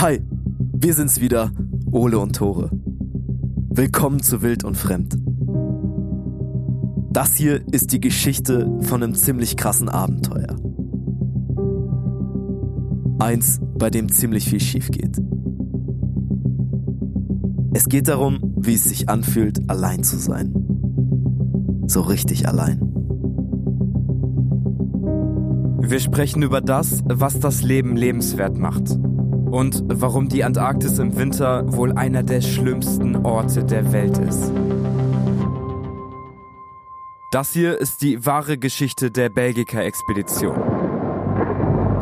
Hi, wir sind's wieder, Ole und Tore. Willkommen zu Wild und Fremd. Das hier ist die Geschichte von einem ziemlich krassen Abenteuer. Eins, bei dem ziemlich viel schief geht. Es geht darum, wie es sich anfühlt, allein zu sein. So richtig allein. Wir sprechen über das, was das Leben lebenswert macht. Und warum die Antarktis im Winter wohl einer der schlimmsten Orte der Welt ist. Das hier ist die wahre Geschichte der Belgica-Expedition.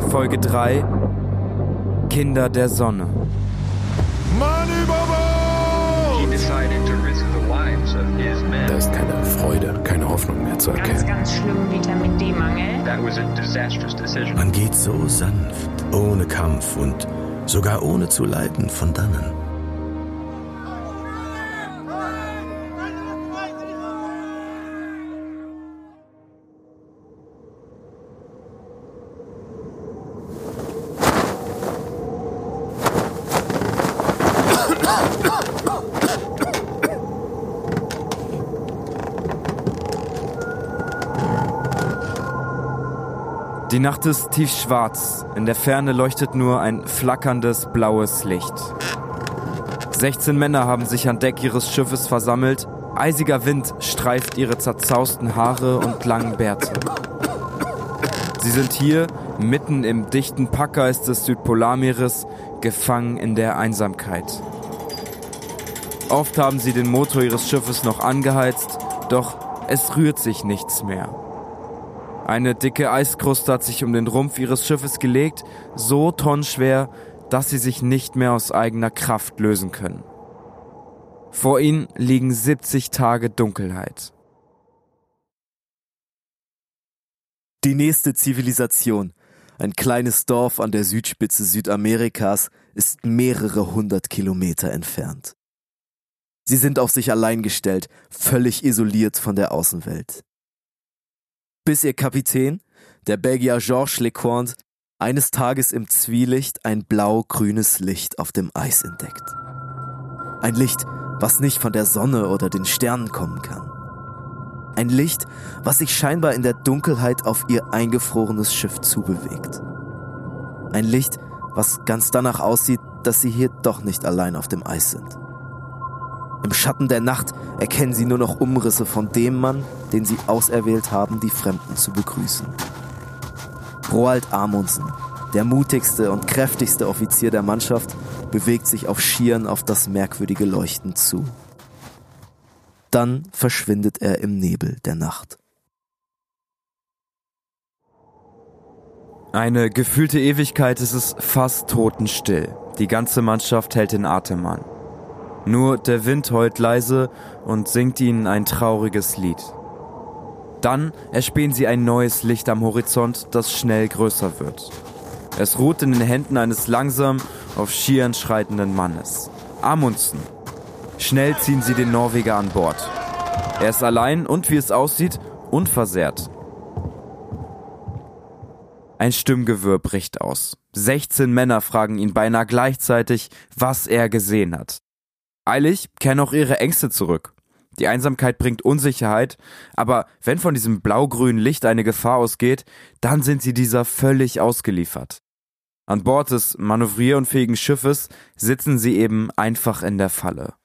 Folge 3 Kinder der Sonne. Mann über Bord! Da ist keine Freude, keine Hoffnung mehr zu Ganz, erkennen. ganz schlimm Vitamin D-Mangel. Man geht so sanft, ohne Kampf und sogar ohne zu leiden von dannen. Die Nacht ist tiefschwarz. In der Ferne leuchtet nur ein flackerndes blaues Licht. 16 Männer haben sich an Deck ihres Schiffes versammelt. Eisiger Wind streift ihre zerzausten Haare und langen Bärte. Sie sind hier, mitten im dichten Packeis des Südpolarmeeres, gefangen in der Einsamkeit. Oft haben sie den Motor ihres Schiffes noch angeheizt, doch es rührt sich nichts mehr. Eine dicke Eiskruste hat sich um den Rumpf ihres Schiffes gelegt, so tonnenschwer, dass sie sich nicht mehr aus eigener Kraft lösen können. Vor ihnen liegen 70 Tage Dunkelheit. Die nächste Zivilisation, ein kleines Dorf an der Südspitze Südamerikas, ist mehrere hundert Kilometer entfernt. Sie sind auf sich allein gestellt, völlig isoliert von der Außenwelt. Bis ihr Kapitän, der Belgier Georges Lecointe, eines Tages im Zwielicht ein blau-grünes Licht auf dem Eis entdeckt. Ein Licht, was nicht von der Sonne oder den Sternen kommen kann. Ein Licht, was sich scheinbar in der Dunkelheit auf ihr eingefrorenes Schiff zubewegt. Ein Licht, was ganz danach aussieht, dass sie hier doch nicht allein auf dem Eis sind. Im Schatten der Nacht erkennen sie nur noch Umrisse von dem Mann, den sie auserwählt haben, die Fremden zu begrüßen. Roald Amundsen, der mutigste und kräftigste Offizier der Mannschaft, bewegt sich auf Schieren auf das merkwürdige Leuchten zu. Dann verschwindet er im Nebel der Nacht. Eine gefühlte Ewigkeit ist es fast totenstill. Die ganze Mannschaft hält den Atem an. Nur der Wind heult leise und singt ihnen ein trauriges Lied. Dann erspähen sie ein neues Licht am Horizont, das schnell größer wird. Es ruht in den Händen eines langsam auf Skiern schreitenden Mannes. Amundsen. Schnell ziehen sie den Norweger an Bord. Er ist allein und, wie es aussieht, unversehrt. Ein Stimmgewirr bricht aus. 16 Männer fragen ihn beinahe gleichzeitig, was er gesehen hat. Eilig kehren auch ihre Ängste zurück. Die Einsamkeit bringt Unsicherheit, aber wenn von diesem blau-grünen Licht eine Gefahr ausgeht, dann sind sie dieser völlig ausgeliefert. An Bord des manövrierunfähigen Schiffes sitzen sie eben einfach in der Falle.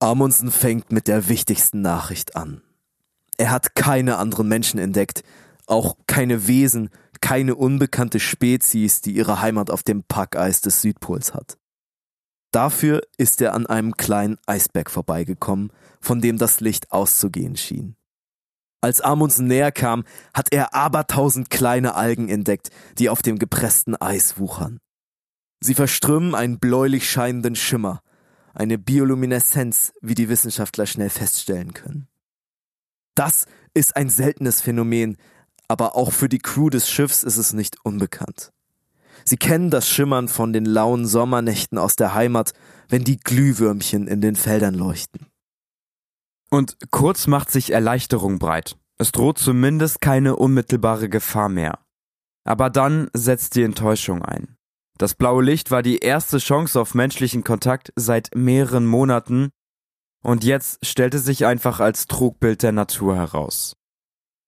Amundsen fängt mit der wichtigsten Nachricht an. Er hat keine anderen Menschen entdeckt, auch keine Wesen, keine unbekannte Spezies, die ihre Heimat auf dem Packeis des Südpols hat. Dafür ist er an einem kleinen Eisberg vorbeigekommen, von dem das Licht auszugehen schien. Als Amundsen näher kam, hat er abertausend kleine Algen entdeckt, die auf dem gepressten Eis wuchern. Sie verströmen einen bläulich scheinenden Schimmer, eine Biolumineszenz, wie die Wissenschaftler schnell feststellen können. Das ist ein seltenes Phänomen, aber auch für die Crew des Schiffs ist es nicht unbekannt. Sie kennen das Schimmern von den lauen Sommernächten aus der Heimat, wenn die Glühwürmchen in den Feldern leuchten. Und kurz macht sich Erleichterung breit. Es droht zumindest keine unmittelbare Gefahr mehr. Aber dann setzt die Enttäuschung ein. Das blaue Licht war die erste Chance auf menschlichen Kontakt seit mehreren Monaten und jetzt stellte sich einfach als Trugbild der Natur heraus.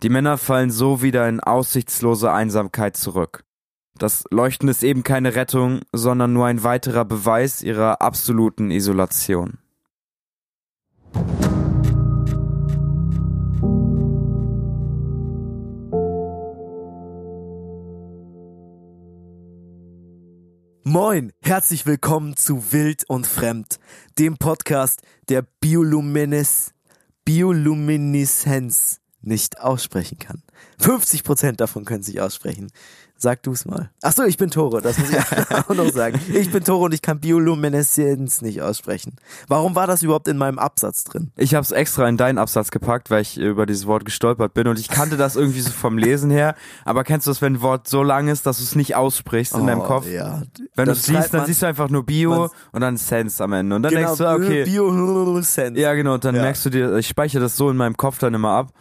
Die Männer fallen so wieder in aussichtslose Einsamkeit zurück. Das Leuchten ist eben keine Rettung, sondern nur ein weiterer Beweis ihrer absoluten Isolation. Moin, herzlich willkommen zu Wild und Fremd, dem Podcast, der Bioluminis, Biolumineszenz nicht aussprechen kann. 50% davon können sich aussprechen. Sag du's mal. Ach so, ich bin Tore, das muss ich auch noch sagen. Ich bin Tore und ich kann Biolumineszenz nicht aussprechen. Warum war das überhaupt in meinem Absatz drin? Ich habe es extra in deinen Absatz gepackt, weil ich über dieses Wort gestolpert bin und ich kannte das irgendwie so vom Lesen her. Aber kennst du das, wenn ein Wort so lang ist, dass du es nicht aussprichst in deinem Kopf? Oh, Ja. Wenn du es schreibt dann siehst du einfach nur Bio und dann Sense am Ende. Und dann genau, denkst du, ah, okay. Biolumineszenz. Ja, genau. Und dann Ja. merkst du dir, ich speichere das so in meinem Kopf dann immer ab.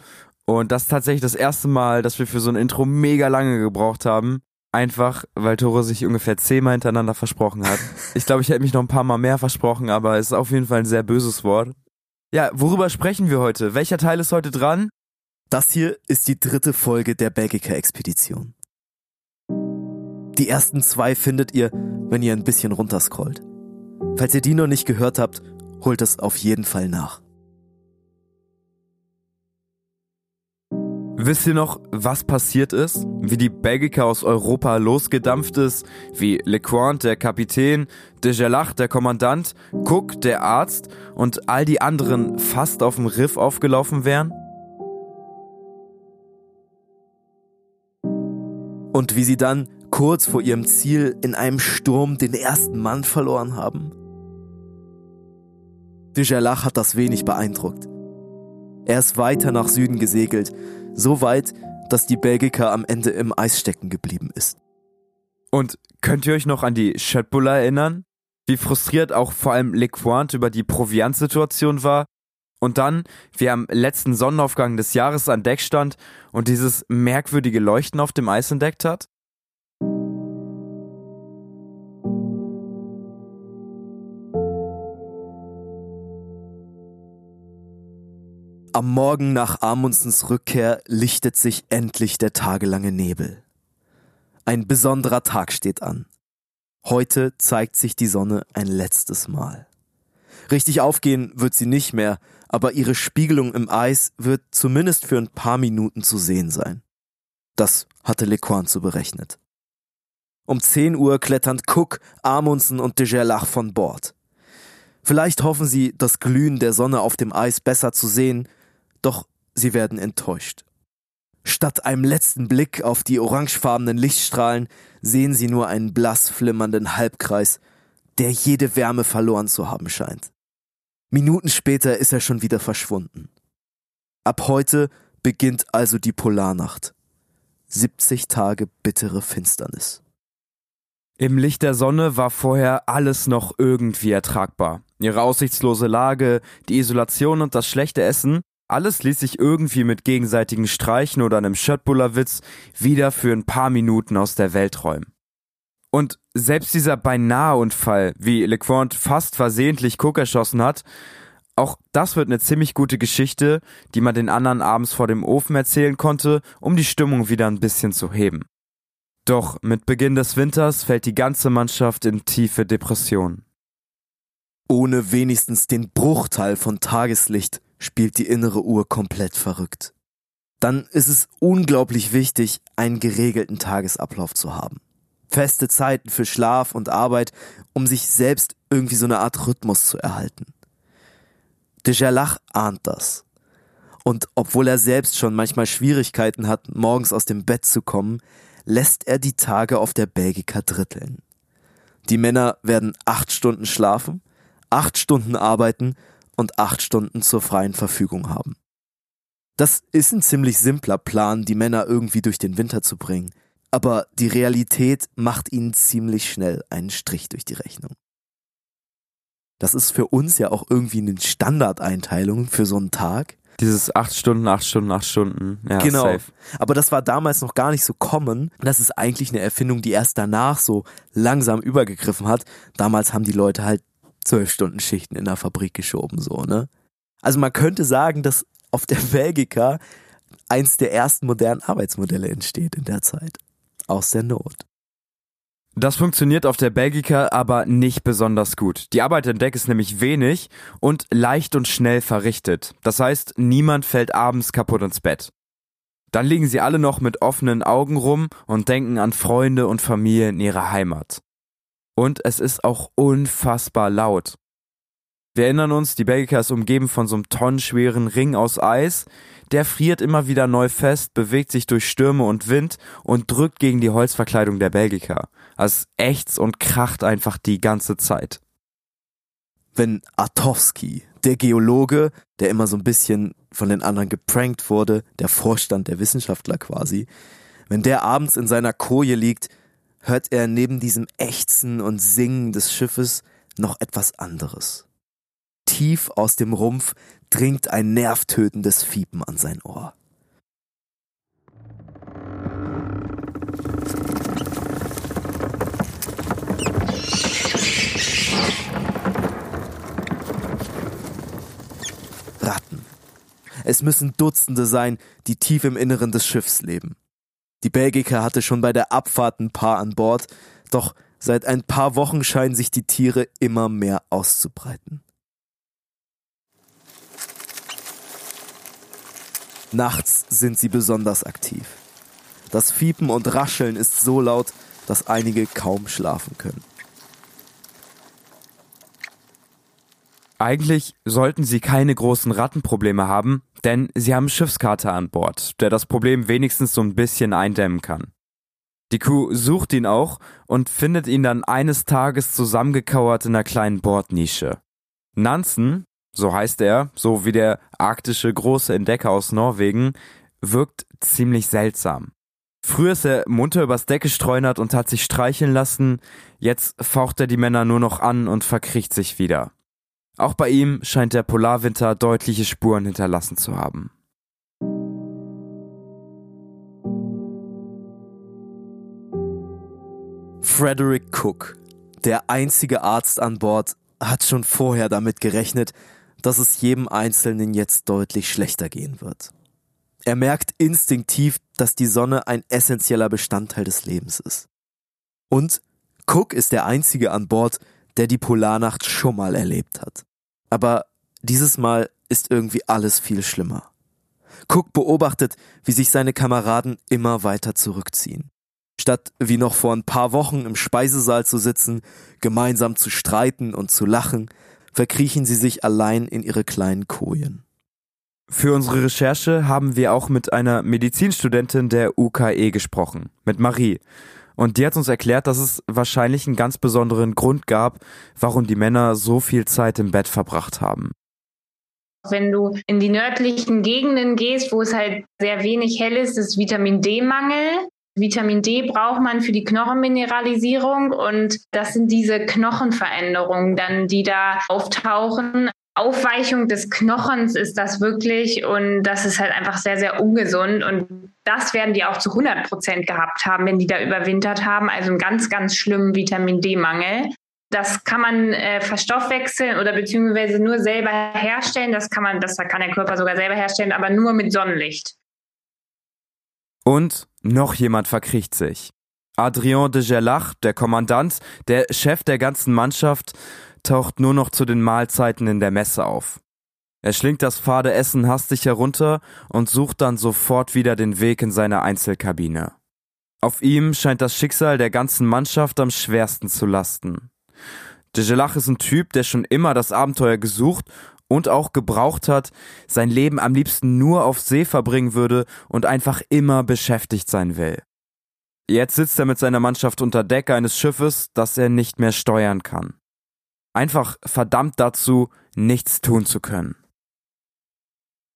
Und das ist tatsächlich das erste Mal, dass wir für so ein Intro mega lange gebraucht haben. Einfach, weil Tore sich ungefähr zehnmal hintereinander versprochen hat. Ich glaube, ich hätte mich noch ein paar Mal mehr versprochen, aber es ist auf jeden Fall ein sehr böses Wort. Ja, worüber sprechen wir heute? Welcher Teil ist heute dran? Das hier ist die dritte Folge der Belgica-Expedition. Die ersten zwei findet ihr, wenn ihr ein bisschen runterscrollt. Falls ihr die noch nicht gehört habt, holt es auf jeden Fall nach. Wisst ihr noch, was passiert ist? Wie die Belgica aus Europa losgedampft ist? Wie Lecointe, der Kapitän, de Gerlach, der Kommandant, Cook, der Arzt und all die anderen fast auf dem Riff aufgelaufen wären? Und wie sie dann kurz vor ihrem Ziel in einem Sturm den ersten Mann verloren haben? De Gerlach hat das wenig beeindruckt. Er ist weiter nach Süden gesegelt, so weit, dass die Belgica am Ende im Eis stecken geblieben ist. Und könnt ihr euch noch an die Schöttbuller erinnern? Wie frustriert auch vor allem Lecointe über die Proviantsituation war? Und dann, wie er am letzten Sonnenaufgang des Jahres an Deck stand und dieses merkwürdige Leuchten auf dem Eis entdeckt hat? Am Morgen nach Amundsens Rückkehr lichtet sich endlich der tagelange Nebel. Ein besonderer Tag steht an. Heute zeigt sich die Sonne ein letztes Mal. Richtig aufgehen wird sie nicht mehr, aber ihre Spiegelung im Eis wird zumindest für ein paar Minuten zu sehen sein. Das hatte Lecointe so berechnet. Um 10 Uhr klettern Cook, Amundsen und de Gerlach von Bord. Vielleicht hoffen sie, das Glühen der Sonne auf dem Eis besser zu sehen, doch sie werden enttäuscht. Statt einem letzten Blick auf die orangefarbenen Lichtstrahlen sehen sie nur einen blass flimmernden Halbkreis, der jede Wärme verloren zu haben scheint. Minuten später ist er schon wieder verschwunden. Ab heute beginnt also die Polarnacht. 70 Tage bittere Finsternis. Im Licht der Sonne war vorher alles noch irgendwie ertragbar. Ihre aussichtslose Lage, die Isolation und das schlechte Essen, alles ließ sich irgendwie mit gegenseitigen Streichen oder einem Schöttbullerwitz wieder für ein paar Minuten aus der Welt räumen. Und selbst dieser Beinahe-Unfall, wie Lecointe fast versehentlich Cook erschossen hat, auch das wird eine ziemlich gute Geschichte, die man den anderen abends vor dem Ofen erzählen konnte, um die Stimmung wieder ein bisschen zu heben. Doch mit Beginn des Winters fällt die ganze Mannschaft in tiefe Depression. Ohne wenigstens den Bruchteil von Tageslicht spielt die innere Uhr komplett verrückt. Dann ist es unglaublich wichtig, einen geregelten Tagesablauf zu haben. Feste Zeiten für Schlaf und Arbeit, um sich selbst irgendwie so eine Art Rhythmus zu erhalten. De Gerlach ahnt das. Und obwohl er selbst schon manchmal Schwierigkeiten hat, morgens aus dem Bett zu kommen, lässt er die Tage auf der Belgica dritteln. Die Männer werden acht Stunden schlafen, acht Stunden arbeiten und acht Stunden zur freien Verfügung haben. Das ist ein ziemlich simpler Plan, die Männer irgendwie durch den Winter zu bringen, aber die Realität macht ihnen ziemlich schnell einen Strich durch die Rechnung. Das ist für uns ja auch irgendwie eine Standardeinteilung für so einen Tag. Dieses acht Stunden, acht Stunden, acht Stunden. Ja, genau. safe. Aber das war damals noch gar nicht so common. Das ist eigentlich eine Erfindung, die erst danach so langsam übergegriffen hat. Damals haben die Leute halt zwölf Stunden Schichten in der Fabrik geschoben, so, ne? Also man könnte sagen, dass auf der Belgica eins der ersten modernen Arbeitsmodelle entsteht in der Zeit. Aus der Not. Das funktioniert auf der Belgica aber nicht besonders gut. Die Arbeit im Deck ist nämlich wenig und leicht und schnell verrichtet. Das heißt, niemand fällt abends kaputt ins Bett. Dann liegen sie alle noch mit offenen Augen rum und denken an Freunde und Familie in ihrer Heimat. Und es ist auch unfassbar laut. Wir erinnern uns, die Belgica ist umgeben von so einem tonnenschweren Ring aus Eis. Der friert immer wieder neu fest, bewegt sich durch Stürme und Wind und drückt gegen die Holzverkleidung der Belgica. Es ächzt und kracht einfach die ganze Zeit. Wenn Artowski, der Geologe, der immer so ein bisschen von den anderen geprankt wurde, der Vorstand der Wissenschaftler quasi, wenn der abends in seiner Koje liegt, hört er neben diesem Ächzen und Singen des Schiffes noch etwas anderes. Tief aus dem Rumpf dringt ein nervtötendes Fiepen an sein Ohr. Ratten. Es müssen Dutzende sein, die tief im Inneren des Schiffs leben. Die Belgica hatte schon bei der Abfahrt ein paar an Bord, doch seit ein paar Wochen scheinen sich die Tiere immer mehr auszubreiten. Nachts sind sie besonders aktiv. Das Fiepen und Rascheln ist so laut, dass einige kaum schlafen können. Eigentlich sollten sie keine großen Rattenprobleme haben, denn sie haben Schiffskater an Bord, der das Problem wenigstens so ein bisschen eindämmen kann. Die Crew sucht ihn auch und findet ihn dann eines Tages zusammengekauert in einer kleinen Bordnische. Nansen, so heißt er, so wie der arktische große Entdecker aus Norwegen, wirkt ziemlich seltsam. Früher ist er munter übers Deck gestreunert und hat sich streicheln lassen, jetzt faucht er die Männer nur noch an und verkriecht sich wieder. Auch bei ihm scheint der Polarwinter deutliche Spuren hinterlassen zu haben. Frederick Cook, der einzige Arzt an Bord, hat schon vorher damit gerechnet, dass es jedem Einzelnen jetzt deutlich schlechter gehen wird. Er merkt instinktiv, dass die Sonne ein essentieller Bestandteil des Lebens ist. Und Cook ist der einzige an Bord, der die Polarnacht schon mal erlebt hat. Aber dieses Mal ist irgendwie alles viel schlimmer. Cook beobachtet, wie sich seine Kameraden immer weiter zurückziehen. Statt wie noch vor ein paar Wochen im Speisesaal zu sitzen, gemeinsam zu streiten und zu lachen, verkriechen sie sich allein in ihre kleinen Kojen. Für unsere Recherche haben wir auch mit einer Medizinstudentin der UKE gesprochen, mit Marie. Und die hat uns erklärt, dass es wahrscheinlich einen ganz besonderen Grund gab, warum die Männer so viel Zeit im Bett verbracht haben. Wenn du in die nördlichen Gegenden gehst, wo es halt sehr wenig hell ist, ist Vitamin D-Mangel. Vitamin D braucht man für die Knochenmineralisierung und das sind diese Knochenveränderungen dann, die da auftauchen. Aufweichung des Knochens ist das wirklich und das ist halt einfach sehr, sehr ungesund und das werden die auch zu 100 Prozent gehabt haben, wenn die da überwintert haben. Also einen ganz, ganz schlimmen Vitamin D-Mangel. Das kann man äh, verstoffwechseln oder beziehungsweise nur selber herstellen. Das kann man, das kann der Körper sogar selber herstellen, aber nur mit Sonnenlicht. Und noch jemand verkriecht sich. Adrien de Gerlach, der Kommandant, der Chef der ganzen Mannschaft, taucht nur noch zu den Mahlzeiten in der Messe auf. Er schlingt das fade Essen hastig herunter und sucht dann sofort wieder den Weg in seine Einzelkabine. Auf ihm scheint das Schicksal der ganzen Mannschaft am schwersten zu lasten. De Gelach ist ein Typ, der schon immer das Abenteuer gesucht und auch gebraucht hat, sein Leben am liebsten nur auf See verbringen würde und einfach immer beschäftigt sein will. Jetzt sitzt er mit seiner Mannschaft unter Deck eines Schiffes, das er nicht mehr steuern kann. Einfach verdammt dazu, nichts tun zu können.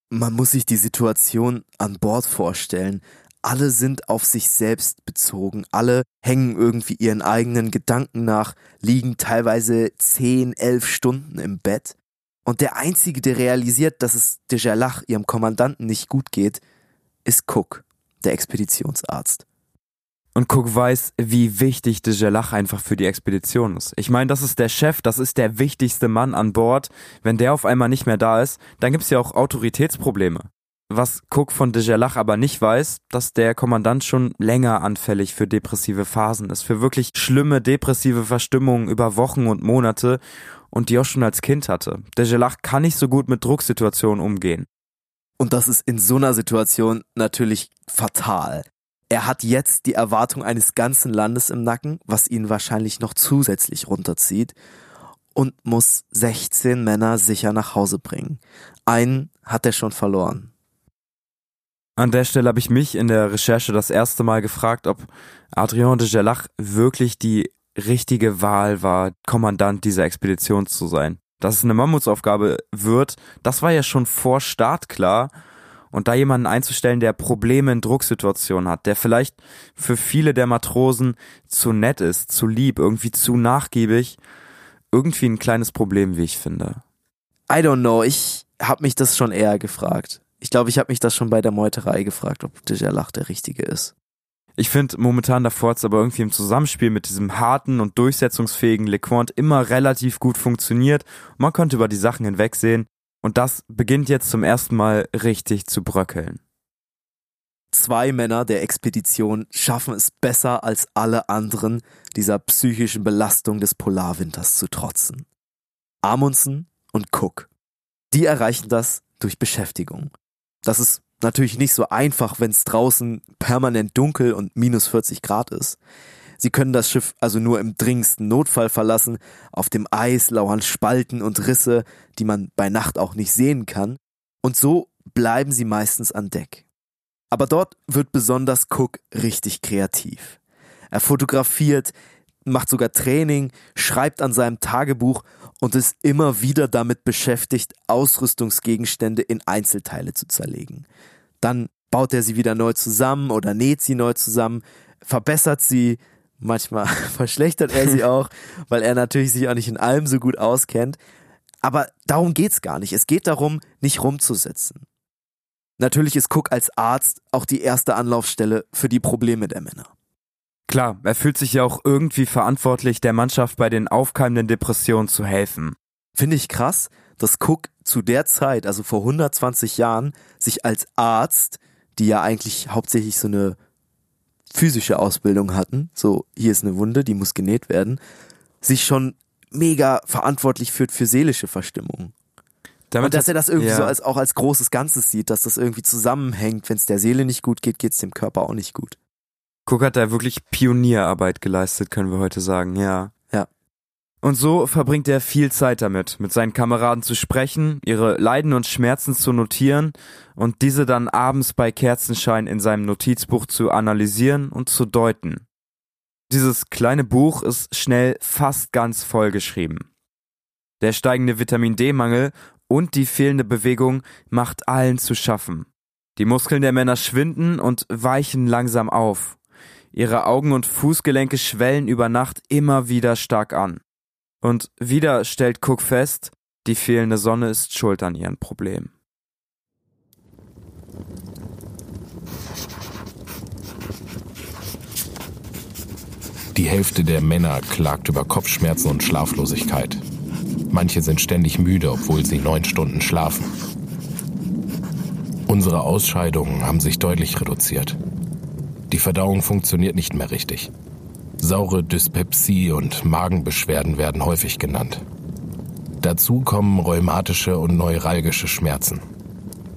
Man muss sich die Situation an Bord vorstellen. Alle sind auf sich selbst bezogen, alle hängen irgendwie ihren eigenen Gedanken nach, liegen teilweise zehn, elf Stunden im Bett. Und der Einzige, der realisiert, dass es de Gerlach, ihrem Kommandanten, nicht gut geht, ist Cook, der Expeditionsarzt. Und Cook weiß, wie wichtig de Gerlach einfach für die Expedition ist. Ich meine, das ist der Chef, das ist der wichtigste Mann an Bord. Wenn der auf einmal nicht mehr da ist, dann gibt's ja auch Autoritätsprobleme. Was Cook von de Gerlach aber nicht weiß, dass der Kommandant schon länger anfällig für depressive Phasen ist, für wirklich schlimme depressive Verstimmungen über Wochen und Monate und die auch schon als Kind hatte. De Gerlach kann nicht so gut mit Drucksituationen umgehen. Und das ist in so einer Situation natürlich fatal. Er hat jetzt die Erwartung eines ganzen Landes im Nacken, was ihn wahrscheinlich noch zusätzlich runterzieht und muss 16 Männer sicher nach Hause bringen. Einen hat er schon verloren. An der Stelle habe ich mich in der Recherche das erste Mal gefragt, ob Adrien de Gerlach wirklich die richtige Wahl war, Kommandant dieser Expedition zu sein. Dass es eine Mammutsaufgabe wird, das war ja schon vor Start klar und da jemanden einzustellen, der Probleme in Drucksituationen hat, der vielleicht für viele der Matrosen zu nett ist, zu lieb, irgendwie zu nachgiebig, irgendwie ein kleines Problem, wie ich finde. I don't know, ich habe mich das schon eher gefragt. Ich glaube, ich habe mich das schon bei der Meuterei gefragt, ob de Gerlach der Richtige ist. Ich finde momentan davor hat es aber irgendwie im Zusammenspiel mit diesem harten und durchsetzungsfähigen LeQuant immer relativ gut funktioniert. Man konnte über die Sachen hinwegsehen. Und das beginnt jetzt zum ersten Mal richtig zu bröckeln. Zwei Männer der Expedition schaffen es besser als alle anderen, dieser psychischen Belastung des Polarwinters zu trotzen. Amundsen und Cook. Die erreichen das durch Beschäftigung. Das ist natürlich nicht so einfach, wenn es draußen permanent dunkel und minus 40 Grad ist. Sie können das Schiff also nur im dringendsten Notfall verlassen. Auf dem Eis lauern Spalten und Risse, die man bei Nacht auch nicht sehen kann. Und so bleiben sie meistens an Deck. Aber dort wird besonders Cook richtig kreativ. Er fotografiert, macht sogar Training, schreibt an seinem Tagebuch und ist immer wieder damit beschäftigt, Ausrüstungsgegenstände in Einzelteile zu zerlegen. Dann baut er sie wieder neu zusammen oder näht sie neu zusammen, verbessert sie, Manchmal verschlechtert er sie auch, weil er natürlich sich auch nicht in allem so gut auskennt. Aber darum geht's gar nicht. Es geht darum, nicht rumzusitzen. Natürlich ist Cook als Arzt auch die erste Anlaufstelle für die Probleme der Männer. Klar, er fühlt sich ja auch irgendwie verantwortlich, der Mannschaft bei den aufkeimenden Depressionen zu helfen. Finde ich krass, dass Cook zu der Zeit, also vor 120 Jahren, sich als Arzt, die ja eigentlich hauptsächlich so eine physische Ausbildung hatten, so hier ist eine Wunde, die muss genäht werden, sich schon mega verantwortlich führt für seelische Verstimmung. Damit und dass er das irgendwie ja. so als auch als großes Ganzes sieht, dass das irgendwie zusammenhängt, wenn es der Seele nicht gut geht, geht es dem Körper auch nicht gut. Cook hat da wirklich Pionierarbeit geleistet, können wir heute sagen, ja. Und so verbringt er viel Zeit damit, mit seinen Kameraden zu sprechen, ihre Leiden und Schmerzen zu notieren und diese dann abends bei Kerzenschein in seinem Notizbuch zu analysieren und zu deuten. Dieses kleine Buch ist schnell fast ganz vollgeschrieben. Der steigende Vitamin D-Mangel und die fehlende Bewegung macht allen zu schaffen. Die Muskeln der Männer schwinden und weichen langsam auf. Ihre Augen und Fußgelenke schwellen über Nacht immer wieder stark an. Und wieder stellt Cook fest, die fehlende Sonne ist schuld an ihren Problemen. Die Hälfte der Männer klagt über Kopfschmerzen und Schlaflosigkeit. Manche sind ständig müde, obwohl sie neun Stunden schlafen. Unsere Ausscheidungen haben sich deutlich reduziert. Die Verdauung funktioniert nicht mehr richtig. Saure Dyspepsie und Magenbeschwerden werden häufig genannt. Dazu kommen rheumatische und neuralgische Schmerzen,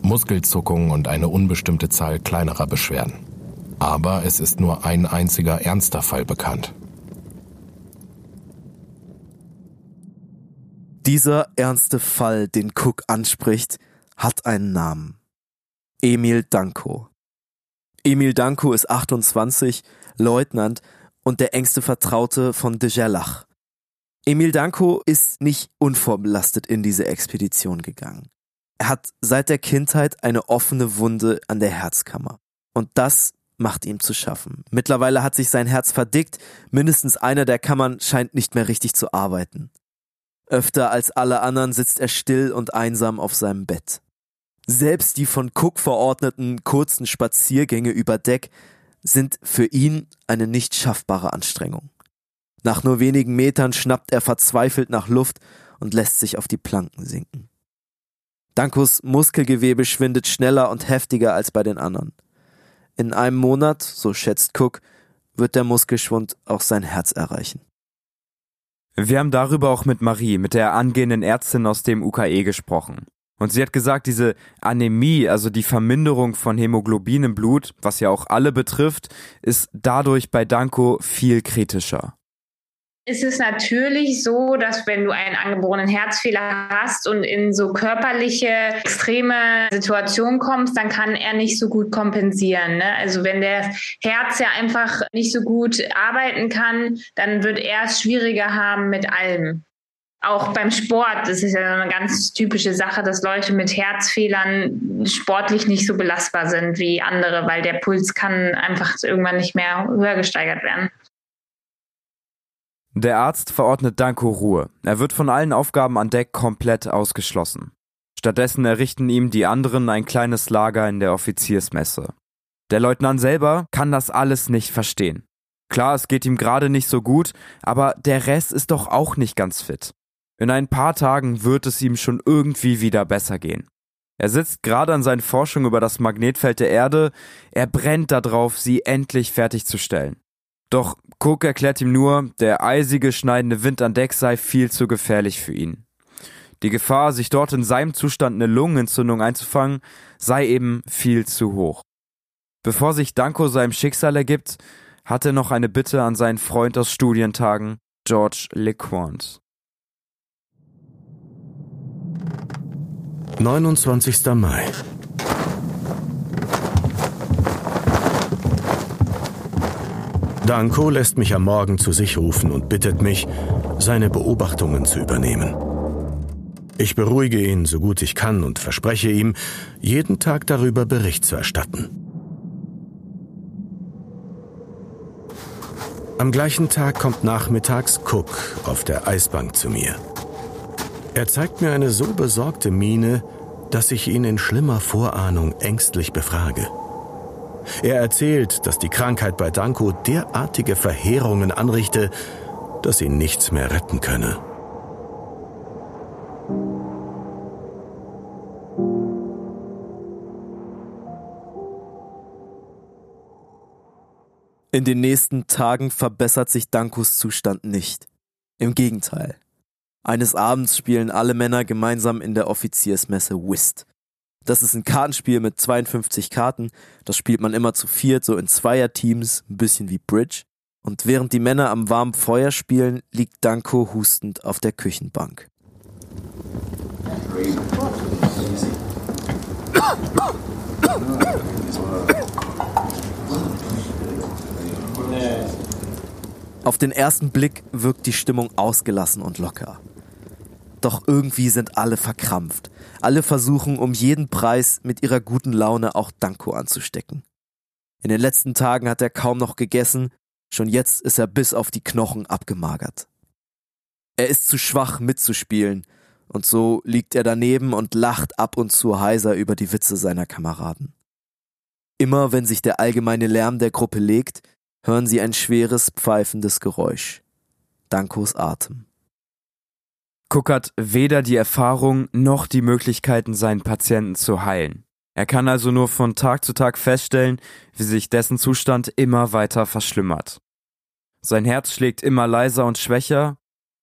Muskelzuckungen und eine unbestimmte Zahl kleinerer Beschwerden. Aber es ist nur ein einziger ernster Fall bekannt. Dieser ernste Fall, den Cook anspricht, hat einen Namen. Emil Danko. Emil Danko ist 28, Leutnant und der engste Vertraute von de Gerlach. Emil Danko ist nicht unvorbelastet in diese Expedition gegangen. Er hat seit der Kindheit eine offene Wunde an der Herzkammer. Und das macht ihm zu schaffen. Mittlerweile hat sich sein Herz verdickt, mindestens einer der Kammern scheint nicht mehr richtig zu arbeiten. Öfter als alle anderen sitzt er still und einsam auf seinem Bett. Selbst die von Cook verordneten kurzen Spaziergänge über Deck sind für ihn eine nicht schaffbare Anstrengung. Nach nur wenigen Metern schnappt er verzweifelt nach Luft und lässt sich auf die Planken sinken. Dankos Muskelgewebe schwindet schneller und heftiger als bei den anderen. In einem Monat, so schätzt Cook, wird der Muskelschwund auch sein Herz erreichen. Wir haben darüber auch mit Marie, mit der angehenden Ärztin aus dem UKE gesprochen. Und sie hat gesagt, diese Anämie, also die Verminderung von Hämoglobin im Blut, was ja auch alle betrifft, ist dadurch bei Danko viel kritischer ist es natürlich so, dass wenn du einen angeborenen Herzfehler hast und in so körperliche, extreme Situationen kommst, dann kann er nicht so gut kompensieren. Ne? Also wenn der Herz ja einfach nicht so gut arbeiten kann, dann wird er es schwieriger haben mit allem. Auch beim Sport, das ist ja eine ganz typische Sache, dass Leute mit Herzfehlern sportlich nicht so belastbar sind wie andere, weil der Puls kann einfach irgendwann nicht mehr höher gesteigert werden. Der Arzt verordnet Danko Ruhe. Er wird von allen Aufgaben an Deck komplett ausgeschlossen. Stattdessen errichten ihm die anderen ein kleines Lager in der Offiziersmesse. Der Leutnant selber kann das alles nicht verstehen. Klar, es geht ihm gerade nicht so gut, aber der Rest ist doch auch nicht ganz fit. In ein paar Tagen wird es ihm schon irgendwie wieder besser gehen. Er sitzt gerade an seinen Forschungen über das Magnetfeld der Erde, er brennt darauf, sie endlich fertigzustellen. Doch Cook erklärt ihm nur, der eisige, schneidende Wind an Deck sei viel zu gefährlich für ihn. Die Gefahr, sich dort in seinem Zustand eine Lungenentzündung einzufangen, sei eben viel zu hoch. Bevor sich Danko seinem Schicksal ergibt, hat er noch eine Bitte an seinen Freund aus Studientagen, George LeQuant. 29. Mai. Danko lässt mich am Morgen zu sich rufen und bittet mich, seine Beobachtungen zu übernehmen. Ich beruhige ihn so gut ich kann und verspreche ihm, jeden Tag darüber Bericht zu erstatten. Am gleichen Tag kommt nachmittags Cook auf der Eisbank zu mir. Er zeigt mir eine so besorgte Miene, dass ich ihn in schlimmer Vorahnung ängstlich befrage. Er erzählt, dass die Krankheit bei Danko derartige Verheerungen anrichte, dass ihn nichts mehr retten könne. In den nächsten Tagen verbessert sich Dankos Zustand nicht. Im Gegenteil. Eines Abends spielen alle Männer gemeinsam in der Offiziersmesse Whist. Das ist ein Kartenspiel mit 52 Karten. Das spielt man immer zu viert, so in Zweierteams, ein bisschen wie Bridge. Und während die Männer am warmen Feuer spielen, liegt Danko hustend auf der Küchenbank. Auf den ersten Blick wirkt die Stimmung ausgelassen und locker. Doch irgendwie sind alle verkrampft. Alle versuchen um jeden Preis mit ihrer guten Laune auch Danko anzustecken. In den letzten Tagen hat er kaum noch gegessen, schon jetzt ist er bis auf die Knochen abgemagert. Er ist zu schwach mitzuspielen, und so liegt er daneben und lacht ab und zu heiser über die Witze seiner Kameraden. Immer wenn sich der allgemeine Lärm der Gruppe legt, hören sie ein schweres, pfeifendes Geräusch. Dankos Atem. Cook hat weder die Erfahrung noch die Möglichkeiten, seinen Patienten zu heilen. Er kann also nur von Tag zu Tag feststellen, wie sich dessen Zustand immer weiter verschlimmert. Sein Herz schlägt immer leiser und schwächer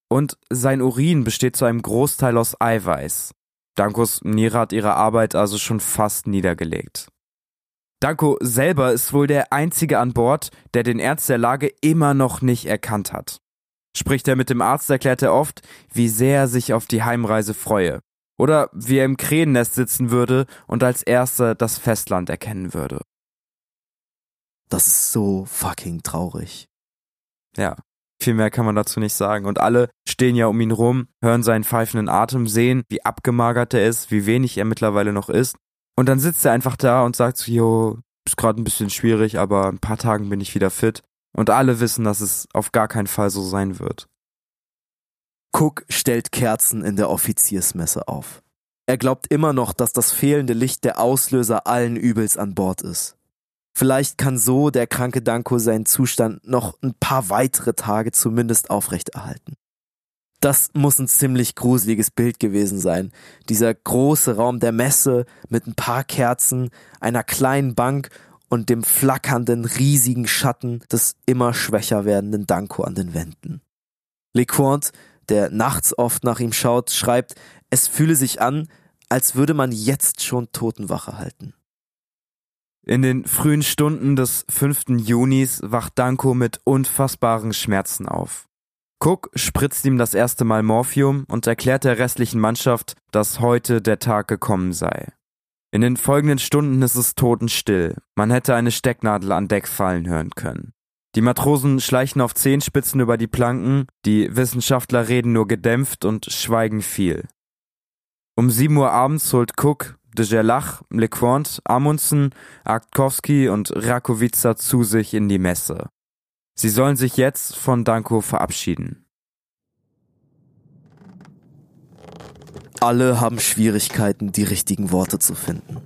und sein Urin besteht zu einem Großteil aus Eiweiß. Dankos Niere hat ihre Arbeit also schon fast niedergelegt. Danko selber ist wohl der einzige an Bord, der den Ernst der Lage immer noch nicht erkannt hat. Spricht er mit dem Arzt, erklärt er oft, wie sehr er sich auf die Heimreise freue. Oder wie er im Krähennest sitzen würde und als erster das Festland erkennen würde. Das ist so fucking traurig. Ja, viel mehr kann man dazu nicht sagen. Und alle stehen ja um ihn rum, hören seinen pfeifenden Atem, sehen, wie abgemagert er ist, wie wenig er mittlerweile noch ist. Und dann sitzt er einfach da und sagt so, jo, ist gerade ein bisschen schwierig, aber ein paar Tagen bin ich wieder fit. Und alle wissen, dass es auf gar keinen Fall so sein wird. Cook stellt Kerzen in der Offiziersmesse auf. Er glaubt immer noch, dass das fehlende Licht der Auslöser allen Übels an Bord ist. Vielleicht kann so der kranke Danko seinen Zustand noch ein paar weitere Tage zumindest aufrechterhalten. Das muss ein ziemlich gruseliges Bild gewesen sein. Dieser große Raum der Messe mit ein paar Kerzen, einer kleinen Bank und dem flackernden, riesigen Schatten des immer schwächer werdenden Danko an den Wänden. LeQuant, der nachts oft nach ihm schaut, schreibt, es fühle sich an, als würde man jetzt schon Totenwache halten. In den frühen Stunden des 5. Junis wacht Danko mit unfassbaren Schmerzen auf. Cook spritzt ihm das erste Mal Morphium und erklärt der restlichen Mannschaft, dass heute der Tag gekommen sei. In den folgenden Stunden ist es totenstill. Man hätte eine Stecknadel an Deck fallen hören können. Die Matrosen schleichen auf Zehenspitzen über die Planken, die Wissenschaftler reden nur gedämpft und schweigen viel. Um sieben Uhr abends holt Cook de Gerlach, LeQuant, Amundsen, Artkowski und Rakowica zu sich in die Messe. Sie sollen sich jetzt von Danko verabschieden. Alle haben Schwierigkeiten, die richtigen Worte zu finden.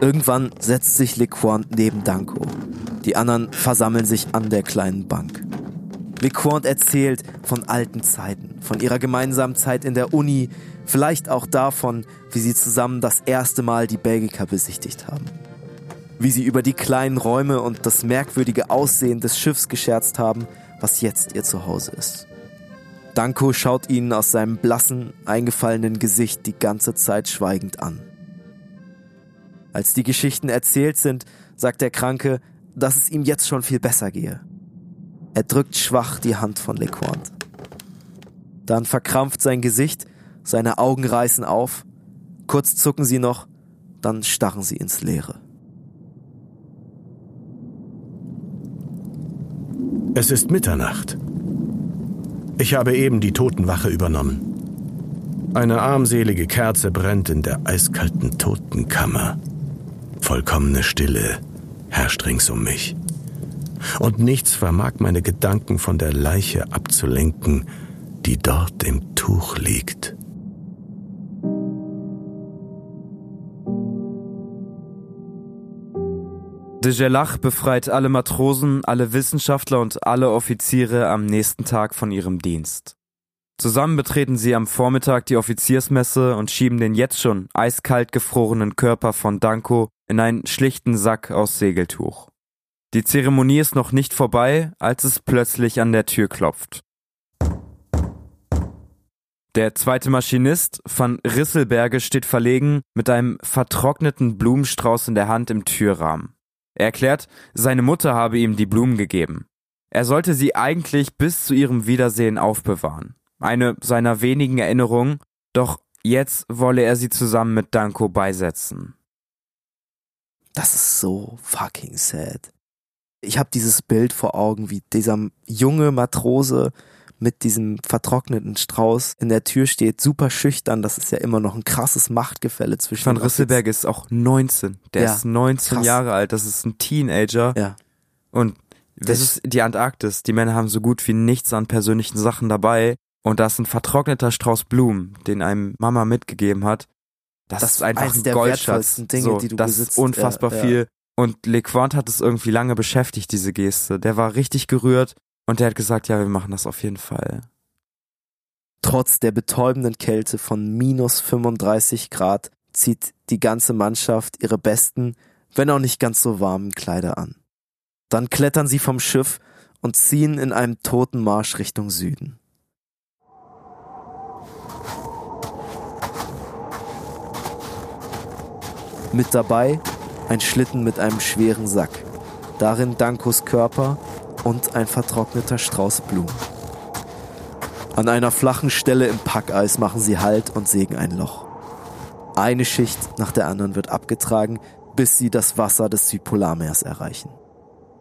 Irgendwann setzt sich LeQuant neben Danko. Die anderen versammeln sich an der kleinen Bank. LeQuant erzählt von alten Zeiten, von ihrer gemeinsamen Zeit in der Uni, vielleicht auch davon, wie sie zusammen das erste Mal die Belgica besichtigt haben wie sie über die kleinen Räume und das merkwürdige Aussehen des Schiffs gescherzt haben, was jetzt ihr Zuhause ist. Danko schaut ihnen aus seinem blassen, eingefallenen Gesicht die ganze Zeit schweigend an. Als die Geschichten erzählt sind, sagt der Kranke, dass es ihm jetzt schon viel besser gehe. Er drückt schwach die Hand von LeQuant. Dann verkrampft sein Gesicht, seine Augen reißen auf, kurz zucken sie noch, dann starren sie ins Leere. Es ist Mitternacht. Ich habe eben die Totenwache übernommen. Eine armselige Kerze brennt in der eiskalten Totenkammer. Vollkommene Stille herrscht rings um mich. Und nichts vermag meine Gedanken von der Leiche abzulenken, die dort im Tuch liegt. De Gerlach befreit alle Matrosen, alle Wissenschaftler und alle Offiziere am nächsten Tag von ihrem Dienst. Zusammen betreten sie am Vormittag die Offiziersmesse und schieben den jetzt schon eiskalt gefrorenen Körper von Danko in einen schlichten Sack aus Segeltuch. Die Zeremonie ist noch nicht vorbei, als es plötzlich an der Tür klopft. Der zweite Maschinist van Risselberge steht verlegen mit einem vertrockneten Blumenstrauß in der Hand im Türrahmen. Er erklärt, seine Mutter habe ihm die Blumen gegeben. Er sollte sie eigentlich bis zu ihrem Wiedersehen aufbewahren. Eine seiner wenigen Erinnerungen, doch jetzt wolle er sie zusammen mit Danko beisetzen. Das ist so fucking sad. Ich habe dieses Bild vor Augen, wie dieser junge Matrose mit diesem vertrockneten Strauß in der Tür steht, super schüchtern. Das ist ja immer noch ein krasses Machtgefälle zwischen Van Risselberg ist auch 19. Der ja, ist 19 krass. Jahre alt. Das ist ein Teenager. Ja. Und das ist die Antarktis. Die Männer haben so gut wie nichts an persönlichen Sachen dabei. Und da ist ein vertrockneter Strauß Blumen, den einem Mama mitgegeben hat. Das, das ist einfach ein Goldschatz. Dinge, so, die du das besitzt. ist unfassbar ja, viel. Und LeQuant hat es irgendwie lange beschäftigt, diese Geste. Der war richtig gerührt und der hat gesagt, ja, wir machen das auf jeden Fall. Trotz der betäubenden Kälte von minus 35 Grad zieht die ganze Mannschaft ihre besten, wenn auch nicht ganz so warmen Kleider an. Dann klettern sie vom Schiff und ziehen in einem toten Marsch Richtung Süden. Mit dabei ein Schlitten mit einem schweren Sack. Darin Dankos Körper und ein vertrockneter Strauß Blumen. An einer flachen Stelle im Packeis machen sie Halt und sägen ein Loch. Eine Schicht nach der anderen wird abgetragen, bis sie das Wasser des Südpolarmeers erreichen.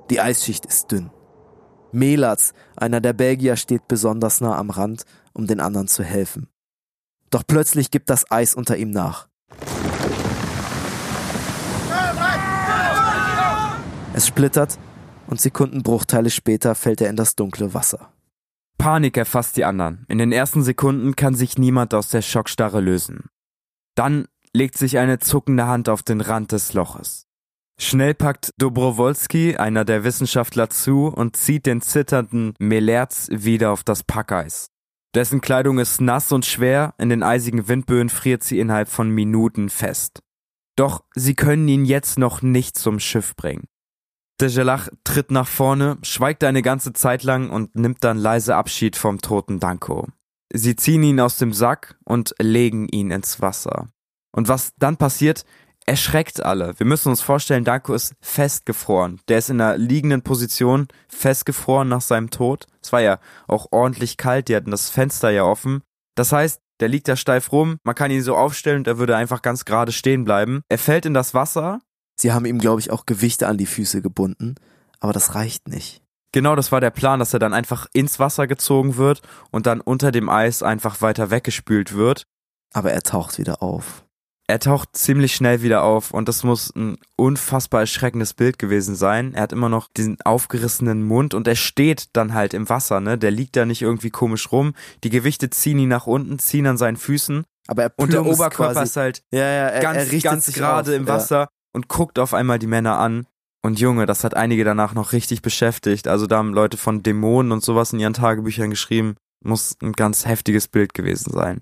Die Eisschicht ist dünn. Melatz, einer der Belgier, steht besonders nah am Rand, um den anderen zu helfen. Doch plötzlich gibt das Eis unter ihm nach. Es splittert und Sekundenbruchteile später fällt er in das dunkle Wasser. Panik erfasst die anderen. In den ersten Sekunden kann sich niemand aus der Schockstarre lösen. Dann legt sich eine zuckende Hand auf den Rand des Loches. Schnell packt Dobrowolski, einer der Wissenschaftler, zu und zieht den zitternden Melerz wieder auf das Packeis. Dessen Kleidung ist nass und schwer, in den eisigen Windböen friert sie innerhalb von Minuten fest. Doch sie können ihn jetzt noch nicht zum Schiff bringen. Dejelach tritt nach vorne, schweigt eine ganze Zeit lang und nimmt dann leise Abschied vom toten Danko. Sie ziehen ihn aus dem Sack und legen ihn ins Wasser. Und was dann passiert, erschreckt alle. Wir müssen uns vorstellen, Danko ist festgefroren. Der ist in einer liegenden Position, festgefroren nach seinem Tod. Es war ja auch ordentlich kalt, die hatten das Fenster ja offen. Das heißt, der liegt da steif rum, man kann ihn so aufstellen und er würde einfach ganz gerade stehen bleiben. Er fällt in das Wasser. Sie haben ihm, glaube ich, auch Gewichte an die Füße gebunden, aber das reicht nicht. Genau, das war der Plan, dass er dann einfach ins Wasser gezogen wird und dann unter dem Eis einfach weiter weggespült wird. Aber er taucht wieder auf er taucht ziemlich schnell wieder auf und das muss ein unfassbar erschreckendes Bild gewesen sein. Er hat immer noch diesen aufgerissenen Mund und er steht dann halt im Wasser, ne? Der liegt da nicht irgendwie komisch rum. Die Gewichte ziehen ihn nach unten, ziehen an seinen Füßen. Aber er und der Oberkörper quasi. ist halt ja, ja, er, ganz, er ganz gerade im Wasser ja. Und guckt auf einmal die Männer an. Und Junge, das hat einige danach noch richtig beschäftigt. Also da haben Leute von Dämonen und sowas in ihren Tagebüchern geschrieben. Muss ein ganz heftiges Bild gewesen sein.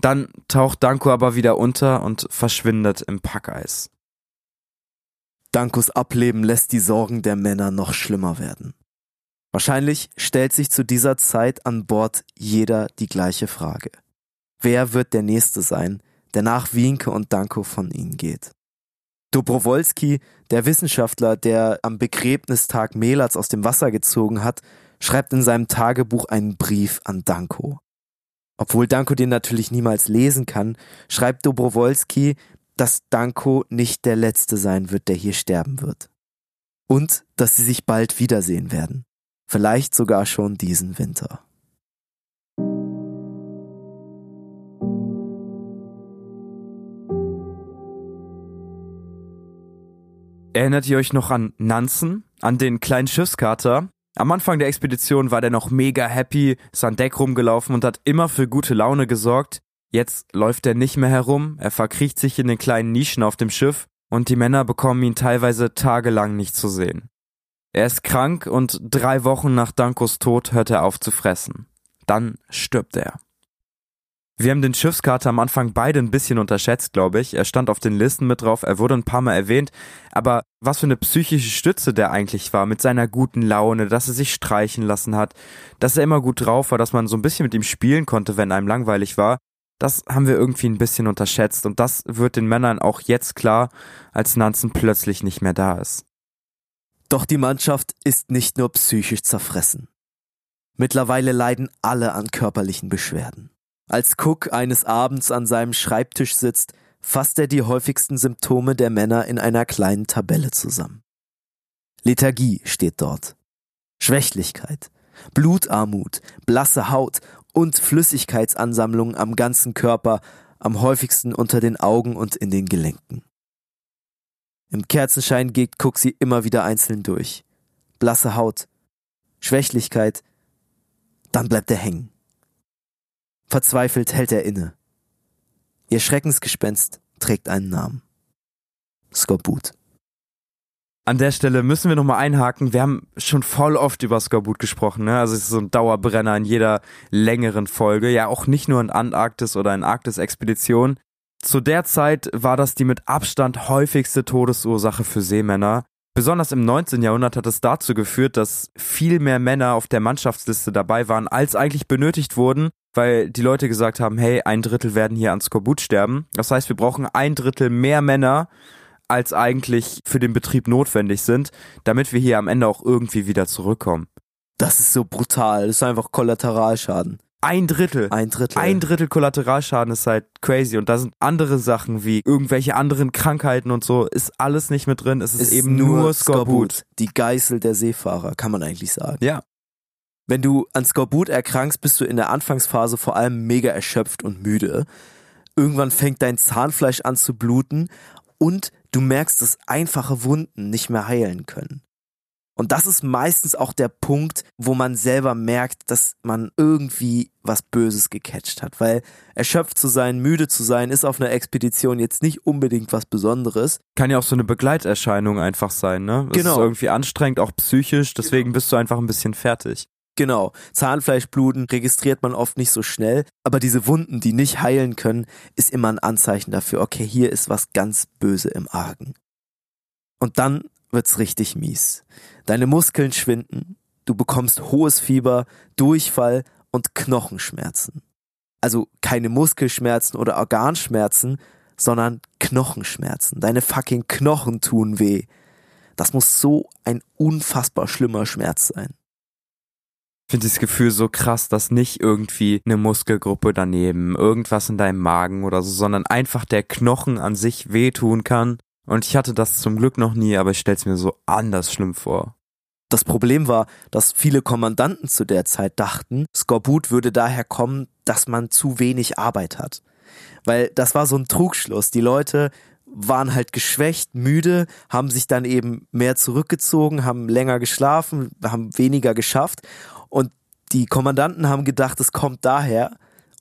Dann taucht Danko aber wieder unter und verschwindet im Packeis. Dankos Ableben lässt die Sorgen der Männer noch schlimmer werden. Wahrscheinlich stellt sich zu dieser Zeit an Bord jeder die gleiche Frage. Wer wird der Nächste sein, der nach Wienke und Danko von ihnen geht? Dobrowolski, der Wissenschaftler, der am Begräbnistag Melats aus dem Wasser gezogen hat, schreibt in seinem Tagebuch einen Brief an Danko. Obwohl Danko den natürlich niemals lesen kann, schreibt Dobrowolski, dass Danko nicht der Letzte sein wird, der hier sterben wird. Und dass sie sich bald wiedersehen werden. Vielleicht sogar schon diesen Winter. Erinnert ihr euch noch an Nansen, an den kleinen Schiffskater, am Anfang der Expedition war der noch mega happy, ist an Deck rumgelaufen und hat immer für gute Laune gesorgt. Jetzt läuft er nicht mehr herum, er verkriecht sich in den kleinen Nischen auf dem Schiff und die Männer bekommen ihn teilweise tagelang nicht zu sehen. Er ist krank und drei Wochen nach Dankos Tod hört er auf zu fressen. Dann stirbt er. Wir haben den Schiffskater am Anfang beide ein bisschen unterschätzt, glaube ich. Er stand auf den Listen mit drauf, er wurde ein paar Mal erwähnt, aber was für eine psychische Stütze der eigentlich war, mit seiner guten Laune, dass er sich streichen lassen hat, dass er immer gut drauf war, dass man so ein bisschen mit ihm spielen konnte, wenn einem langweilig war, das haben wir irgendwie ein bisschen unterschätzt und das wird den Männern auch jetzt klar, als Nanzen plötzlich nicht mehr da ist. Doch die Mannschaft ist nicht nur psychisch zerfressen. Mittlerweile leiden alle an körperlichen Beschwerden. Als Cook eines Abends an seinem Schreibtisch sitzt, fasst er die häufigsten Symptome der Männer in einer kleinen Tabelle zusammen. Lethargie steht dort. Schwächlichkeit, Blutarmut, blasse Haut und Flüssigkeitsansammlungen am ganzen Körper, am häufigsten unter den Augen und in den Gelenken. Im Kerzenschein geht Cook sie immer wieder einzeln durch. Blasse Haut, Schwächlichkeit, dann bleibt er hängen. Verzweifelt hält er inne. Ihr Schreckensgespenst trägt einen Namen. Skorbut. An der Stelle müssen wir nochmal einhaken. Wir haben schon voll oft über Skorbut gesprochen. Ne? Also es ist so ein Dauerbrenner in jeder längeren Folge. Ja, auch nicht nur in Antarktis oder in Arktis-Expeditionen. Zu der Zeit war das die mit Abstand häufigste Todesursache für Seemänner. Besonders im 19. Jahrhundert hat es dazu geführt, dass viel mehr Männer auf der Mannschaftsliste dabei waren, als eigentlich benötigt wurden weil die Leute gesagt haben, hey, ein Drittel werden hier an Skorbut sterben. Das heißt, wir brauchen ein Drittel mehr Männer, als eigentlich für den Betrieb notwendig sind, damit wir hier am Ende auch irgendwie wieder zurückkommen. Das ist so brutal. Das ist einfach Kollateralschaden. Ein Drittel. Ein Drittel. Ein Drittel Kollateralschaden ist halt crazy. Und da sind andere Sachen wie irgendwelche anderen Krankheiten und so, ist alles nicht mit drin. Es ist, ist eben nur Skorbut. Skorbut. Die Geißel der Seefahrer, kann man eigentlich sagen. Ja. Wenn du an Skorbut erkrankst, bist du in der Anfangsphase vor allem mega erschöpft und müde. Irgendwann fängt dein Zahnfleisch an zu bluten und du merkst, dass einfache Wunden nicht mehr heilen können. Und das ist meistens auch der Punkt, wo man selber merkt, dass man irgendwie was Böses gecatcht hat. Weil erschöpft zu sein, müde zu sein, ist auf einer Expedition jetzt nicht unbedingt was Besonderes. Kann ja auch so eine Begleiterscheinung einfach sein, ne? Das Genau. ist irgendwie anstrengend, auch psychisch, deswegen bist du einfach ein bisschen fertig. Genau, Zahnfleischbluten registriert man oft nicht so schnell, aber diese Wunden, die nicht heilen können, ist immer ein Anzeichen dafür, okay, hier ist was ganz böse im Argen. Und dann wird's richtig mies. Deine Muskeln schwinden, du bekommst hohes Fieber, Durchfall und Knochenschmerzen. Also keine Muskelschmerzen oder Organschmerzen, sondern Knochenschmerzen. Deine fucking Knochen tun weh. Das muss so ein unfassbar schlimmer Schmerz sein. Finde das Gefühl so krass, dass nicht irgendwie eine Muskelgruppe daneben, irgendwas in deinem Magen oder so, sondern einfach der Knochen an sich wehtun kann. Und ich hatte das zum Glück noch nie, aber ich stell's mir so anders schlimm vor. Das Problem war, dass viele Kommandanten zu der Zeit dachten, Skorbut würde daher kommen, dass man zu wenig Arbeit hat. Weil das war so ein Trugschluss. Die Leute waren halt geschwächt, müde, haben sich dann eben mehr zurückgezogen, haben länger geschlafen, haben weniger geschafft. Die Kommandanten haben gedacht, es kommt daher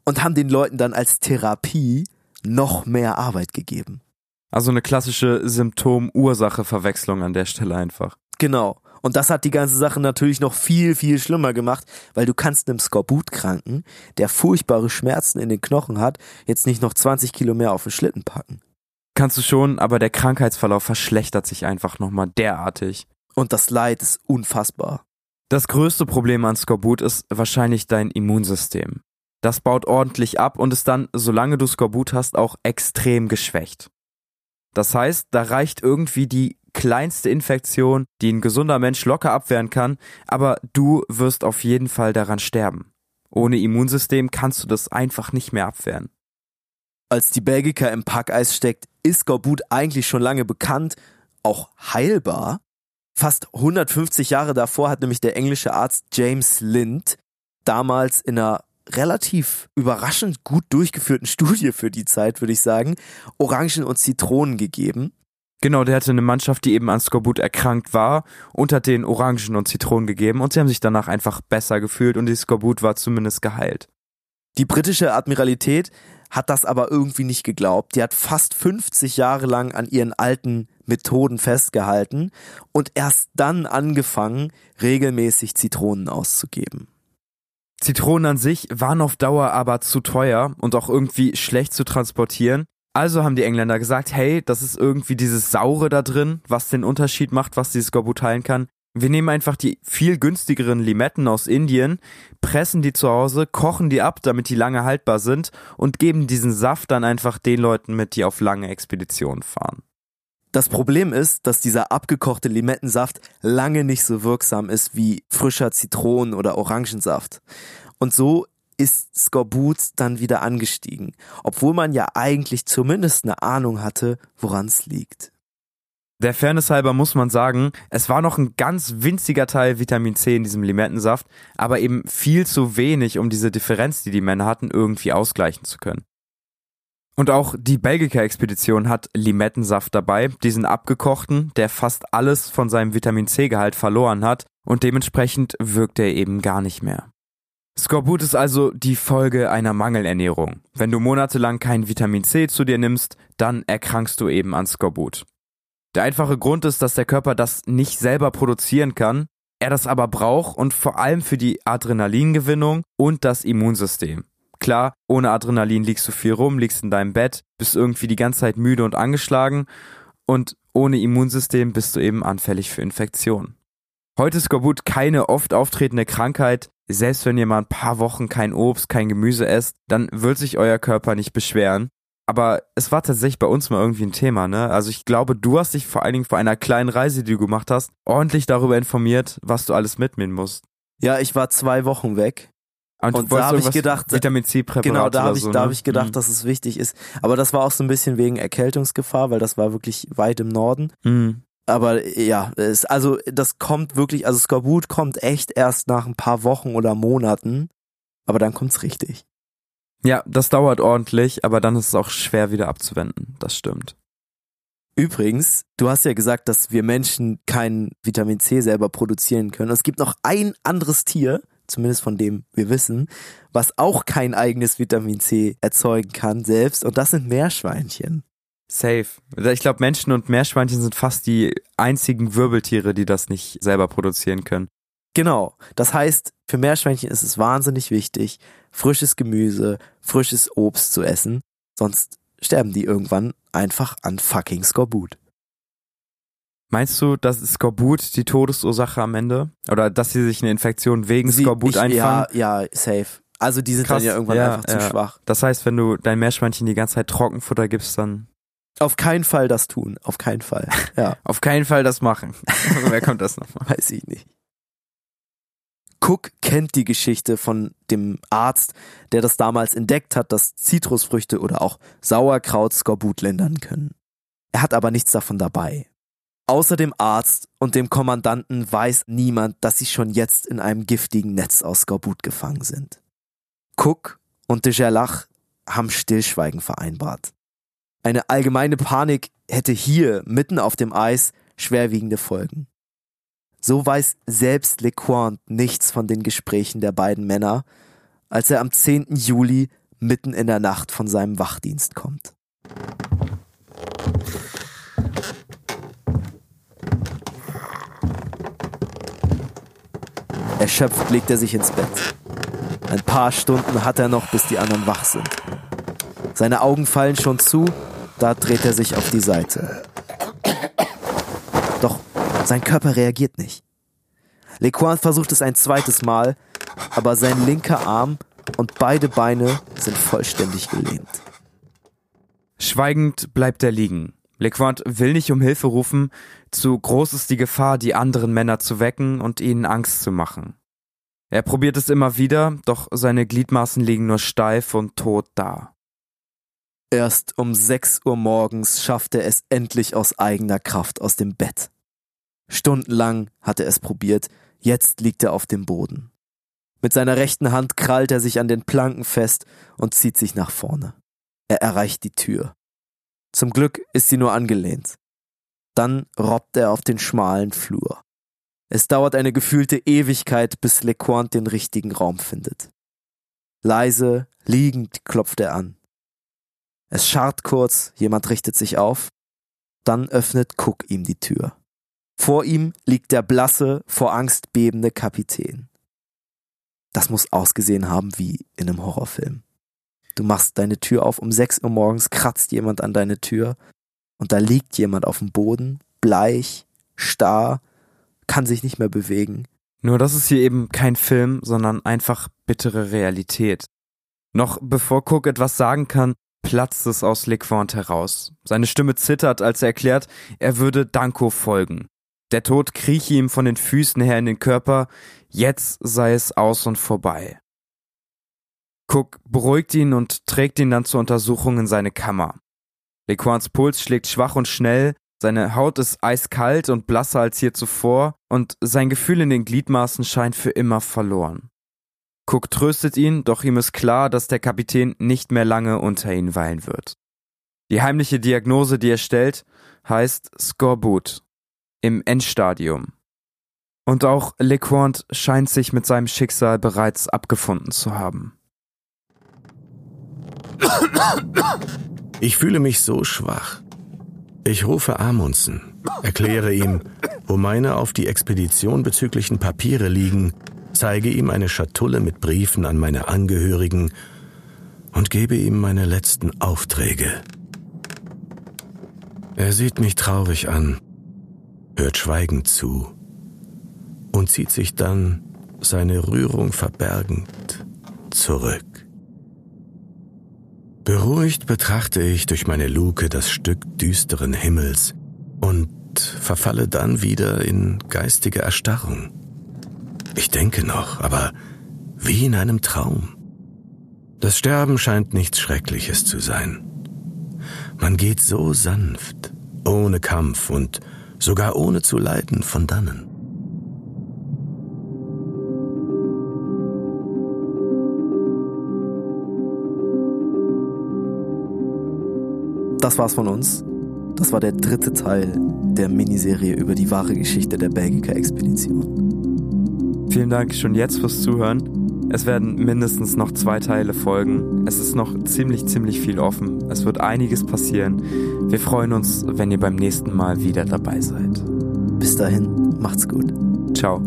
und haben den Leuten dann als Therapie noch mehr Arbeit gegeben. Also eine klassische Symptom-Ursache-Verwechslung an der Stelle einfach. Genau. Und das hat die ganze Sache natürlich noch viel, viel schlimmer gemacht, weil du kannst einem Skorbutkranken, der furchtbare Schmerzen in den Knochen hat, jetzt nicht noch 20 Kilo mehr auf den Schlitten packen. Kannst du schon, aber der Krankheitsverlauf verschlechtert sich einfach nochmal derartig. Und das Leid ist unfassbar. Das größte Problem an Skorbut ist wahrscheinlich dein Immunsystem. Das baut ordentlich ab und ist dann, solange du Skorbut hast, auch extrem geschwächt. Das heißt, da reicht irgendwie die kleinste Infektion, die ein gesunder Mensch locker abwehren kann, aber du wirst auf jeden Fall daran sterben. Ohne Immunsystem kannst du das einfach nicht mehr abwehren. Als die Belgica im Packeis steckt, ist Skorbut eigentlich schon lange bekannt, auch heilbar. Fast 150 Jahre davor hat nämlich der englische Arzt James Lind damals in einer relativ überraschend gut durchgeführten Studie für die Zeit, würde ich sagen, Orangen und Zitronen gegeben. Genau, der hatte eine Mannschaft, die eben an Skorbut erkrankt war und hat den Orangen und Zitronen gegeben und sie haben sich danach einfach besser gefühlt und die Skorbut war zumindest geheilt. Die britische Admiralität hat das aber irgendwie nicht geglaubt. Die hat fast 50 Jahre lang an ihren alten Methoden festgehalten und erst dann angefangen, regelmäßig Zitronen auszugeben. Zitronen an sich waren auf Dauer aber zu teuer und auch irgendwie schlecht zu transportieren. Also haben die Engländer gesagt, hey, das ist irgendwie dieses Saure da drin, was den Unterschied macht, was dieses Skorbut heilen kann. Wir nehmen einfach die viel günstigeren Limetten aus Indien, pressen die zu Hause, kochen die ab, damit die lange haltbar sind und geben diesen Saft dann einfach den Leuten mit, die auf lange Expeditionen fahren. Das Problem ist, dass dieser abgekochte Limettensaft lange nicht so wirksam ist wie frischer Zitronen- oder Orangensaft. Und so ist Skorbut dann wieder angestiegen, obwohl man ja eigentlich zumindest eine Ahnung hatte, woran es liegt. Der Fairness halber muss man sagen, es war noch ein ganz winziger Teil Vitamin C in diesem Limettensaft, aber eben viel zu wenig, um diese Differenz, die die Männer hatten, irgendwie ausgleichen zu können. Und auch die Belgica-Expedition hat Limettensaft dabei, diesen abgekochten, der fast alles von seinem Vitamin C-Gehalt verloren hat und dementsprechend wirkt er eben gar nicht mehr. Skorbut ist also die Folge einer Mangelernährung. Wenn du monatelang kein Vitamin C zu dir nimmst, dann erkrankst du eben an Skorbut. Der einfache Grund ist, dass der Körper das nicht selber produzieren kann, er das aber braucht und vor allem für die Adrenalingewinnung und das Immunsystem. Klar, ohne Adrenalin liegst du viel rum, liegst in deinem Bett, bist irgendwie die ganze Zeit müde und angeschlagen und ohne Immunsystem bist du eben anfällig für Infektionen. Heute ist Skorbut keine oft auftretende Krankheit. Selbst wenn ihr mal ein paar Wochen kein Obst, kein Gemüse esst, dann wird sich euer Körper nicht beschweren. Aber es war tatsächlich bei uns mal irgendwie ein Thema, ne? Also ich glaube, du hast dich vor allen Dingen vor einer kleinen Reise, die du gemacht hast, ordentlich darüber informiert, was du alles mitnehmen musst. Ja, ich war zwei Wochen weg. Und du da habe ich gedacht, Vitamin C Präparat Genau, da habe ich, so, da ne? hab ich gedacht, Mhm. dass es wichtig ist. Aber das war auch so ein bisschen wegen Erkältungsgefahr, weil das war wirklich weit im Norden. Mhm. Aber ja, es, also das kommt wirklich, also Skorbut kommt echt erst nach ein paar Wochen oder Monaten. Aber dann kommt's richtig. Ja, das dauert ordentlich, aber dann ist es auch schwer wieder abzuwenden. Das stimmt. Übrigens, du hast ja gesagt, dass wir Menschen kein Vitamin C selber produzieren können. Es gibt noch ein anderes Tier, zumindest von dem wir wissen, was auch kein eigenes Vitamin C erzeugen kann selbst, und das sind Meerschweinchen. Safe. Ich glaube, Menschen und Meerschweinchen sind fast die einzigen Wirbeltiere, die das nicht selber produzieren können. Genau. Das heißt, für Meerschweinchen ist es wahnsinnig wichtig, frisches Gemüse, frisches Obst zu essen, sonst sterben die irgendwann einfach an fucking Skorbut. Meinst du, dass Skorbut die Todesursache am Ende? Oder dass sie sich eine Infektion wegen Sie- Skorbut ich, einfangen? Ja, ja, safe. Also die sind Krass, dann ja irgendwann ja, einfach zu ja. schwach. Das heißt, wenn du dein Meerschweinchen die ganze Zeit Trockenfutter gibst, dann Auf keinen Fall das tun. Auf keinen Fall. Ja, auf keinen Fall das machen. Wer kommt das nochmal? weiß ich nicht. Cook kennt die Geschichte von dem Arzt, der das damals entdeckt hat, dass Zitrusfrüchte oder auch Sauerkraut Skorbut lindern können. Er hat aber nichts davon dabei. Außer dem Arzt und dem Kommandanten weiß niemand, dass sie schon jetzt in einem giftigen Netz aus Skorbut gefangen sind. Cook und de Gerlach haben Stillschweigen vereinbart. Eine allgemeine Panik hätte hier, mitten auf dem Eis, schwerwiegende Folgen. So weiß selbst LeQuant nichts von den Gesprächen der beiden Männer, als er am 10. Juli mitten in der Nacht von seinem Wachdienst kommt. Erschöpft legt er sich ins Bett. Ein paar Stunden hat er noch, bis die anderen wach sind. Seine Augen fallen schon zu, da dreht er sich auf die Seite. Doch sein Körper reagiert nicht. Lequan versucht es ein zweites Mal, aber sein linker Arm und beide Beine sind vollständig gelähmt. Schweigend bleibt er liegen. LeQuant will nicht um Hilfe rufen, zu groß ist die Gefahr, die anderen Männer zu wecken und ihnen Angst zu machen. Er probiert es immer wieder, doch seine Gliedmaßen liegen nur steif und tot da. Erst um 6 Uhr morgens schafft er es endlich aus eigener Kraft aus dem Bett. Stundenlang hat er es probiert, jetzt liegt er auf dem Boden. Mit seiner rechten Hand krallt er sich an den Planken fest und zieht sich nach vorne. Er erreicht die Tür. Zum Glück ist sie nur angelehnt. Dann robbt er auf den schmalen Flur. Es dauert eine gefühlte Ewigkeit, bis LeQuant den richtigen Raum findet. Leise, liegend klopft er an. Es scharrt kurz, jemand richtet sich auf, dann öffnet Cook ihm die Tür. Vor ihm liegt der blasse, vor Angst bebende Kapitän. Das muss ausgesehen haben wie in einem Horrorfilm. Du machst deine Tür auf, um 6 Uhr morgens kratzt jemand an deine Tür und da liegt jemand auf dem Boden, bleich, starr, kann sich nicht mehr bewegen. Nur das ist hier eben kein Film, sondern einfach bittere Realität. Noch bevor Cook etwas sagen kann, platzt es aus LeQuant heraus. Seine Stimme zittert, als er erklärt, er würde Danko folgen. Der Tod krieche ihm von den Füßen her in den Körper, jetzt sei es aus und vorbei. Cook beruhigt ihn und trägt ihn dann zur Untersuchung in seine Kammer. LeQuants Puls schlägt schwach und schnell, seine Haut ist eiskalt und blasser als je zuvor und sein Gefühl in den Gliedmaßen scheint für immer verloren. Cook tröstet ihn, doch ihm ist klar, dass der Kapitän nicht mehr lange unter ihn weilen wird. Die heimliche Diagnose, die er stellt, heißt Skorbut im Endstadium. Und auch LeQuant scheint sich mit seinem Schicksal bereits abgefunden zu haben. Ich fühle mich so schwach. Ich rufe Amundsen, erkläre ihm, wo meine auf die Expedition bezüglichen Papiere liegen, zeige ihm eine Schatulle mit Briefen an meine Angehörigen und gebe ihm meine letzten Aufträge. Er sieht mich traurig an, hört schweigend zu und zieht sich dann, seine Rührung verbergend, zurück. Beruhigt betrachte ich durch meine Luke das Stück düsteren Himmels und verfalle dann wieder in geistige Erstarrung. Ich denke noch, aber wie in einem Traum. Das Sterben scheint nichts Schreckliches zu sein. Man geht so sanft, ohne Kampf und sogar ohne zu leiden von dannen. Das war's von uns. Das war der dritte Teil der Miniserie über die wahre Geschichte der Belgica-Expedition. Vielen Dank schon jetzt fürs Zuhören. Es werden mindestens noch zwei Teile folgen. Es ist noch ziemlich, ziemlich viel offen. Es wird einiges passieren. Wir freuen uns, wenn ihr beim nächsten Mal wieder dabei seid. Bis dahin, macht's gut. Ciao.